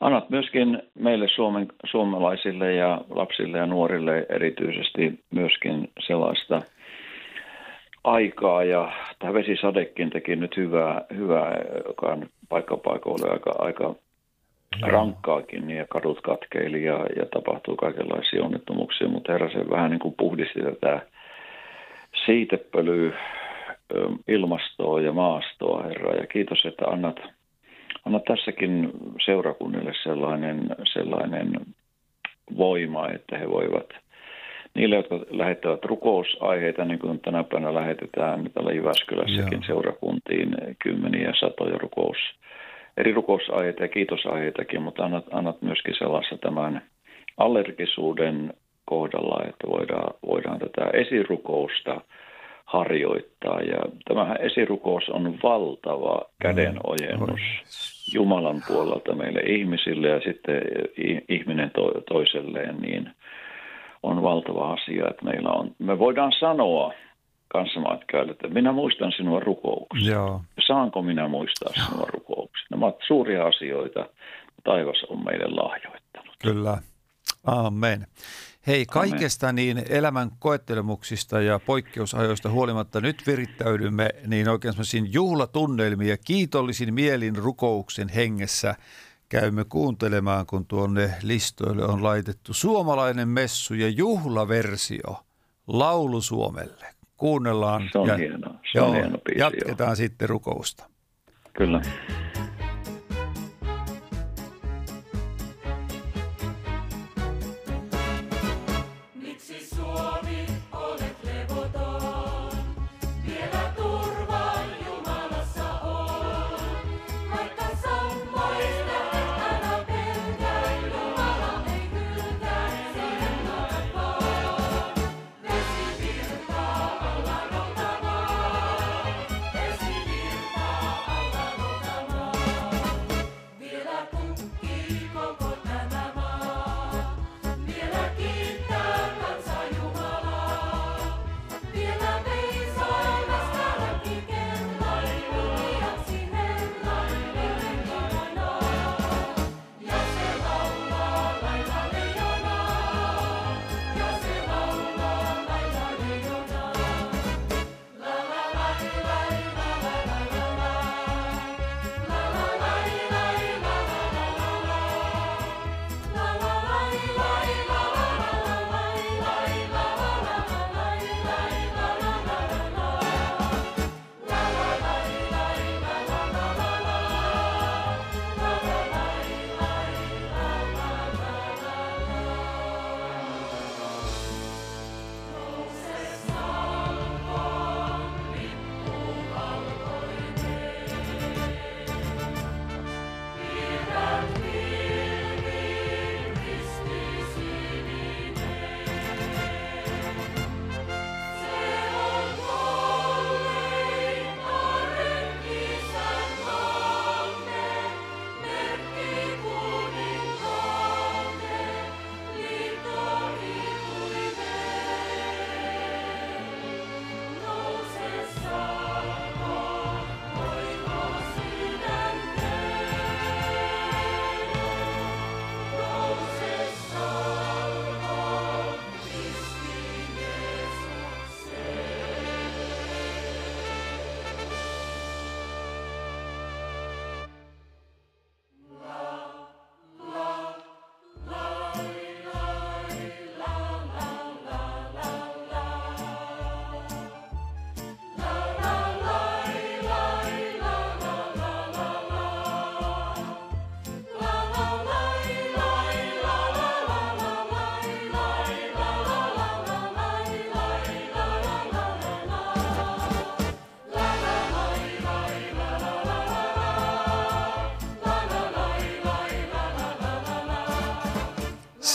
annat myöskin meille Suomen, suomalaisille ja lapsille ja nuorille erityisesti myöskin sellaista aikaa. Ja tämä vesisadekin teki nyt hyvää, hyvää joka on paikkapaikoille aika, aika rankkaakin ja kadut katkeili ja, ja tapahtuu kaikenlaisia onnettomuuksia, mutta herra se vähän niin kuin puhdisti tätä siitepölyä, ö, ilmastoa ja maastoa, Herra. Ja kiitos, että annat, annat tässäkin seurakunnille sellainen, sellainen voima, että he voivat niille, jotka lähettävät rukousaiheita, niin kuin tänä päivänä lähetetään täällä Jyväskylässäkin Joo. seurakuntiin kymmeniä satoja rukous eri rukousaiheita ja kiitosaiheitakin, mutta annat, annat myöskin sellaista tämän allergisuuden kohdalla, että voidaan, voidaan tätä esirukousta harjoittaa. Ja tämähän esirukous on valtava kädenojennus Jumalan puolelta meille ihmisille ja sitten ihminen to, toiselleen, niin on valtava asia, että meillä on, me voidaan sanoa kanssamatkaille, että minä muistan sinua rukouksesta. Joo. Saanko minä muistaa sinua rukouksesta? Nämä ovat suuria asioita, taivas on meille lahjoittanut. Kyllä. Amen. Hei, kaikesta niin elämän koettelemuksista ja poikkeusajoista huolimatta nyt virittäydymme niin oikein semmoisiin juhlatunnelmiin ja kiitollisin mielin rukouksen hengessä käymme kuuntelemaan, kun tuonne listoille on laitettu suomalainen messu ja juhlaversio laulu Suomelle. Kuunnellaan Se on ja hienoa. Se on joo, hieno biisi, jatketaan sitten rukousta. Kyllä.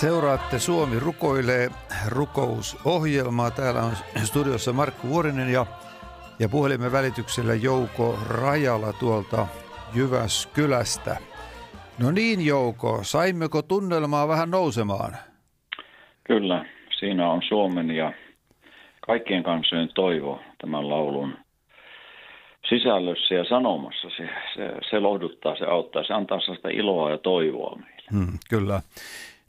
Seuraatte Suomi rukoilee rukousohjelmaa. Täällä on studiossa Markku Vuorinen ja, ja puhelimen välityksellä Jouko Rajala tuolta Jyväskylästä. No niin Jouko, saimmeko tunnelmaa vähän nousemaan? Kyllä, siinä on Suomen ja kaikkien kansojen toivo tämän laulun sisällössä ja sanomassa. Se, se, se lohduttaa, se auttaa, se antaa sitä iloa ja toivoa meille. Hmm, kyllä.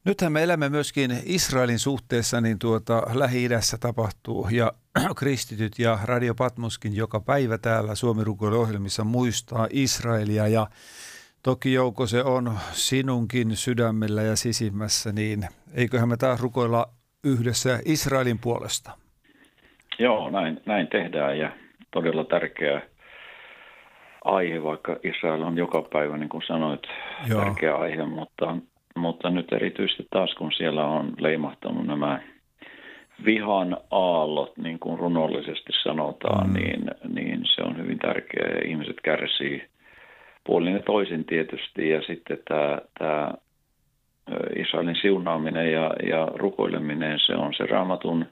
Nythän me elämme myöskin Israelin suhteessa, niin tuota Lähi-idässä tapahtuu ja [CLEARS THROAT] kristityt ja Radio Patmoskin joka päivä täällä Suomi ohjelmissa muistaa Israelia ja toki Jouko se on sinunkin sydämellä ja sisimmässä, niin eiköhän me taas rukoilla yhdessä Israelin puolesta. Joo, näin, näin tehdään ja todella tärkeä aihe, vaikka Israel on joka päivä, niin kuin sanoit, Joo. tärkeä aihe, mutta, mutta nyt erityisesti taas, kun siellä on leimahtanut nämä vihan aallot, niin kuin runollisesti sanotaan, mm. niin, niin se on hyvin tärkeää ja ihmiset kärsii puolin ja toisin tietysti. Ja sitten tämä, tämä Israelin siunaaminen ja, ja rukoileminen, se on se raamatun,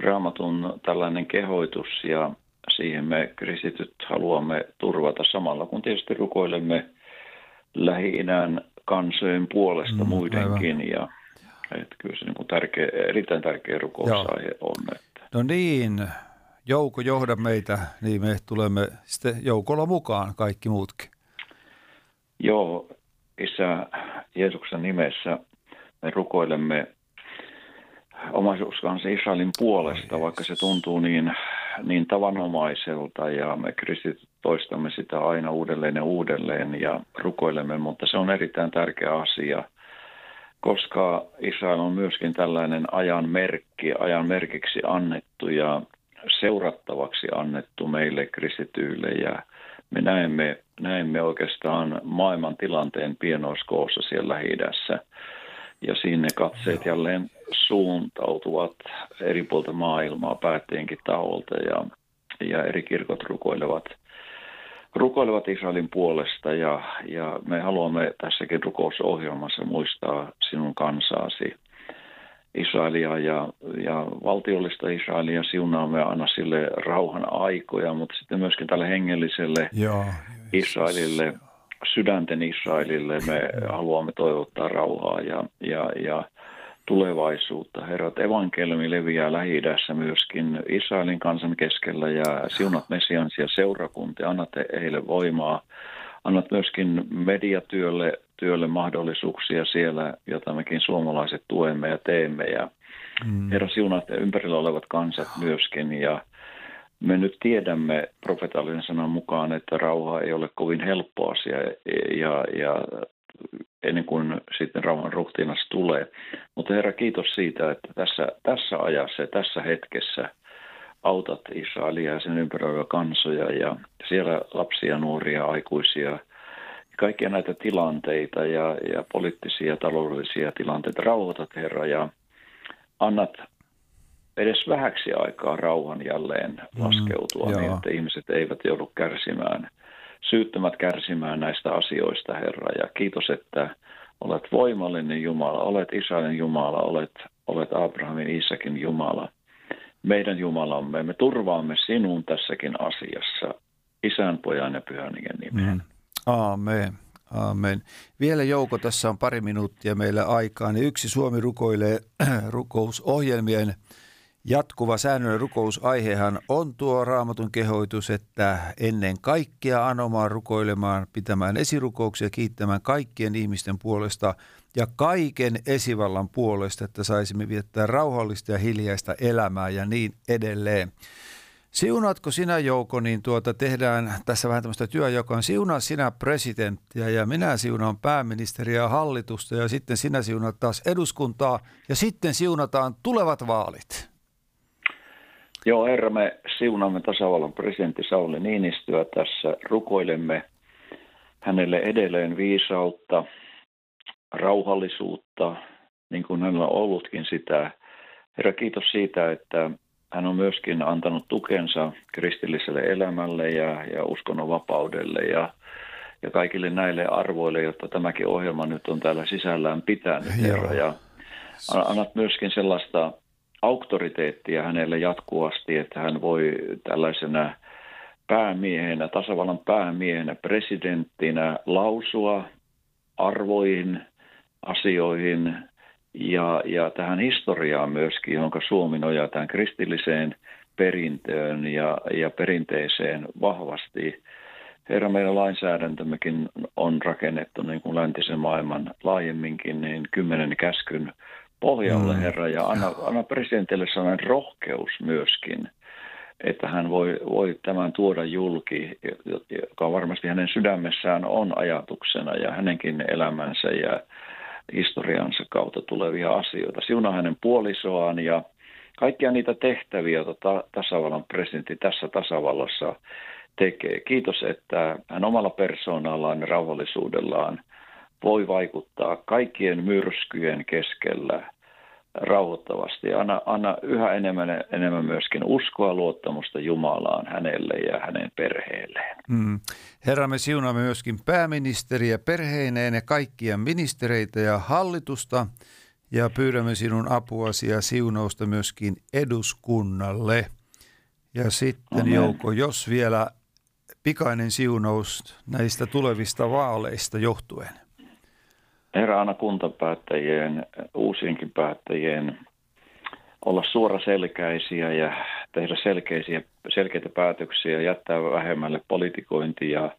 raamatun tällainen kehoitus ja siihen me kristityt haluamme turvata samalla, kun tietysti rukoilemme lähi kansojen puolesta mm, muidenkin. Aivan. Ja, että kyllä se niin tärkeä, erittäin tärkeä rukousaihe on. Että. No niin, Jouko johda meitä, niin me tulemme sitten joukolla mukaan kaikki muutkin. Joo, Isä Jeesuksen nimessä me rukoilemme omaisuuskansa Israelin puolesta, vaikka se tuntuu niin, niin tavanomaiselta ja me kristityt toistamme sitä aina uudelleen ja uudelleen ja rukoilemme, mutta se on erittäin tärkeä asia, koska Israel on myöskin tällainen ajan merkki, ajan merkiksi annettu ja seurattavaksi annettu meille kristityille. Ja me näemme, näemme oikeastaan maailman tilanteen pienoiskoossa siellä hidässä. Ja sinne katseet jälleen suuntautuvat eri puolta maailmaa päättäjienkin taholta ja, ja eri kirkot rukoilevat, rukoilevat Israelin puolesta ja, ja me haluamme tässäkin rukousohjelmassa muistaa sinun kansaasi – Israelia ja, ja valtiollista Israelia. Siunaamme aina sille rauhan aikoja, mutta sitten myöskin tälle hengelliselle Joo, Israelille, sydänten Israelille. Me haluamme toivottaa rauhaa ja, ja, ja tulevaisuutta. Herrat, evankeliumi leviää lähi myöskin Israelin kansan keskellä ja siunat messiansia seurakuntia, annat heille voimaa annat myöskin mediatyölle työlle mahdollisuuksia siellä, jota mekin suomalaiset tuemme ja teemme. Ja mm. Herra siunat ympärillä olevat kansat myöskin. Ja me nyt tiedämme profetallinen sanan mukaan, että rauha ei ole kovin helppo asia ja, ja ennen kuin sitten rauhan ruhtinas tulee. Mutta Herra, kiitos siitä, että tässä, tässä ajassa ja tässä hetkessä autat Israelia ja sen ympäröivä kansoja ja siellä lapsia, nuoria, aikuisia – kaikkia näitä tilanteita ja, ja poliittisia ja taloudellisia tilanteita. Rauhoitat Herra ja annat edes vähäksi aikaa rauhan jälleen mm, laskeutua mm, niin, että ihmiset eivät joudu kärsimään, syyttömät kärsimään näistä asioista, Herra. Ja kiitos, että olet voimallinen Jumala, olet Israelin Jumala, olet, olet Abrahamin, Isakin Jumala, meidän Jumalamme. Me turvaamme sinun tässäkin asiassa, Isän, Pojan ja Pyhän nimeen. Mm. Aamen. Aamen. Vielä Jouko, tässä on pari minuuttia meillä aikaa. Niin yksi Suomi rukoilee [CLEARS THROAT] rukousohjelmien jatkuva säännöllinen rukousaihehan on tuo raamatun kehoitus, että ennen kaikkea anomaan rukoilemaan, pitämään esirukouksia, kiittämään kaikkien ihmisten puolesta ja kaiken esivallan puolesta, että saisimme viettää rauhallista ja hiljaista elämää ja niin edelleen. Siunaatko sinä Jouko, niin tuota tehdään tässä vähän tämmöistä työjakoa. Siunaa sinä presidenttiä ja minä siunaan pääministeriä ja hallitusta ja sitten sinä siunaat taas eduskuntaa ja sitten siunataan tulevat vaalit. Joo, herra, me siunaamme tasavallan presidentti Sauli Niinistöä tässä. Rukoilemme hänelle edelleen viisautta, rauhallisuutta, niin kuin hänellä on ollutkin sitä. Herra, kiitos siitä, että hän on myöskin antanut tukensa kristilliselle elämälle ja, ja uskonnonvapaudelle ja, ja kaikille näille arvoille, jotta tämäkin ohjelma nyt on täällä sisällään pitänyt. Herra. Ja annat myöskin sellaista auktoriteettia hänelle jatkuvasti, että hän voi tällaisena päämiehenä, tasavallan päämiehenä, presidenttinä lausua arvoihin, asioihin, ja, ja tähän historiaan myöskin, jonka Suomi nojaa tähän kristilliseen perintöön ja, ja perinteeseen vahvasti. Herra, meidän lainsäädäntömmekin on rakennettu niin kuin läntisen maailman laajemminkin niin kymmenen käskyn pohjalle, mm. Herra, ja anna, anna presidentille sellainen rohkeus myöskin, että hän voi, voi tämän tuoda julki, joka varmasti hänen sydämessään on ajatuksena ja hänenkin elämänsä ja historiansa kautta tulevia asioita. Siunaa hänen puolisoaan ja kaikkia niitä tehtäviä, joita tasavallan presidentti tässä tasavallassa tekee. Kiitos, että hän omalla persoonallaan ja rauhallisuudellaan voi vaikuttaa kaikkien myrskyjen keskellä rauhoittavasti. Ja Anna, anna yhä enemmän, enemmän myöskin uskoa, luottamusta Jumalaan hänelle ja hänen perheelleen. Mm. Herra, me siunaamme myöskin pääministeriä perheineen ja kaikkia ministereitä ja hallitusta ja pyydämme sinun apuasi ja siunausta myöskin eduskunnalle. Ja sitten Amen. Jouko, jos vielä pikainen siunaus näistä tulevista vaaleista johtuen. Anna kuntapäättäjien, uusienkin päättäjien olla suoraselkäisiä ja tehdä selkeisiä, selkeitä päätöksiä, jättää vähemmälle politikointia,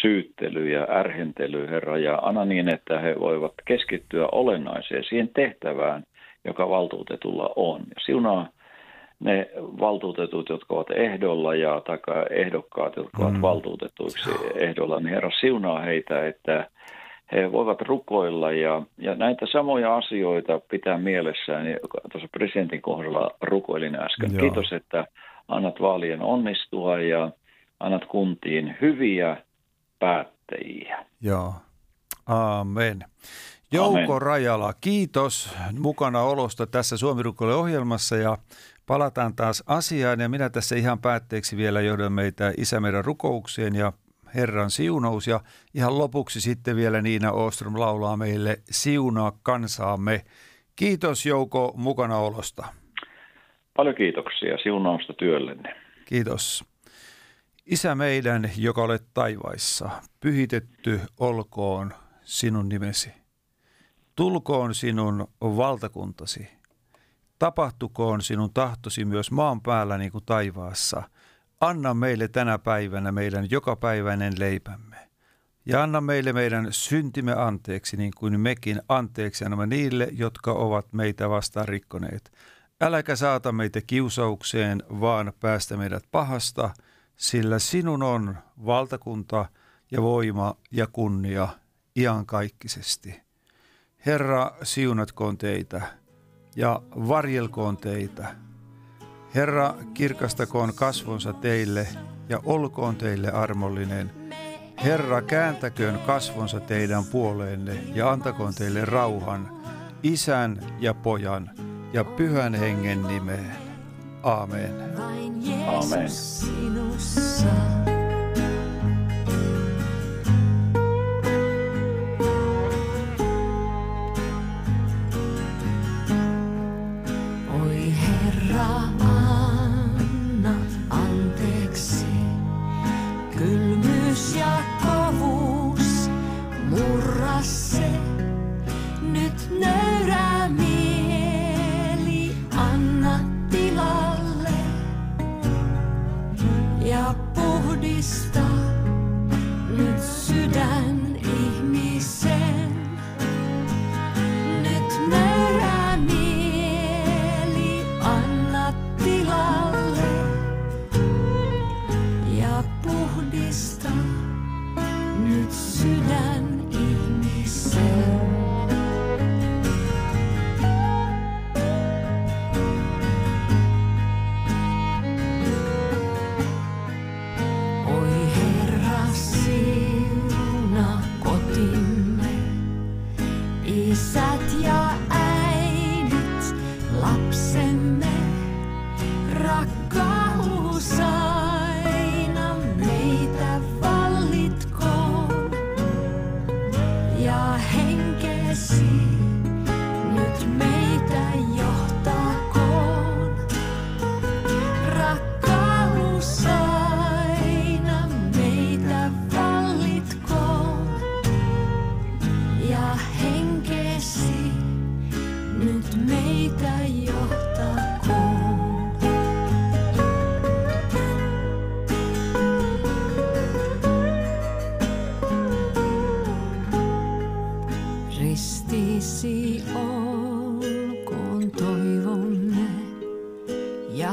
syyttelyä, ärhentelyä, Herra, ja anna niin, että he voivat keskittyä olennaiseen siihen tehtävään, joka valtuutetulla on. Ja siunaa ne valtuutetut, jotka ovat ehdolla ja taka ehdokkaat, jotka ovat Mm. valtuutetuiksi ehdolla, niin Herra siunaa heitä, että he voivat rukoilla ja, ja näitä samoja asioita pitää mielessään. Ja Tuossa presidentin kohdalla rukoilin äsken. Joo. Kiitos, että annat vaalien onnistua ja annat kuntiin hyviä päättäjiä. Joo. Amen. Jouko Amen. Rajala, kiitos mukana olosta tässä Suomi ohjelmassa ja palataan taas asiaan. Ja minä tässä ihan päätteeksi vielä johdan meitä Isä meidän rukoukseen ja Herran siunaus. Ja ihan lopuksi sitten vielä Niina Ostrom laulaa meille siunaa kansaamme. Kiitos Jouko mukana olosta. Paljon kiitoksia siunausta työllenne. Kiitos. Isä meidän, joka olet taivaissa, pyhitetty olkoon sinun nimesi. Tulkoon sinun valtakuntasi. Tapahtukoon sinun tahtosi myös maan päällä niin kuin taivaassa. Anna meille tänä päivänä meidän jokapäiväinen leipämme. Ja anna meille meidän syntimme anteeksi, niin kuin mekin anteeksi annamme niille, jotka ovat meitä vastaan rikkoneet. Äläkä saata meitä kiusaukseen, vaan päästä meidät pahasta, sillä sinun on valtakunta ja voima ja kunnia iankaikkisesti. Herra, siunatkoon teitä ja varjelkoon teitä. Herra, kirkastakoon kasvonsa teille ja olkoon teille armollinen. Herra, kääntäköön kasvonsa teidän puoleenne ja antakoon teille rauhan, isän ja pojan ja pyhän hengen nimeen. Amen. Vain Amen. ristisi olkoon toivomme ja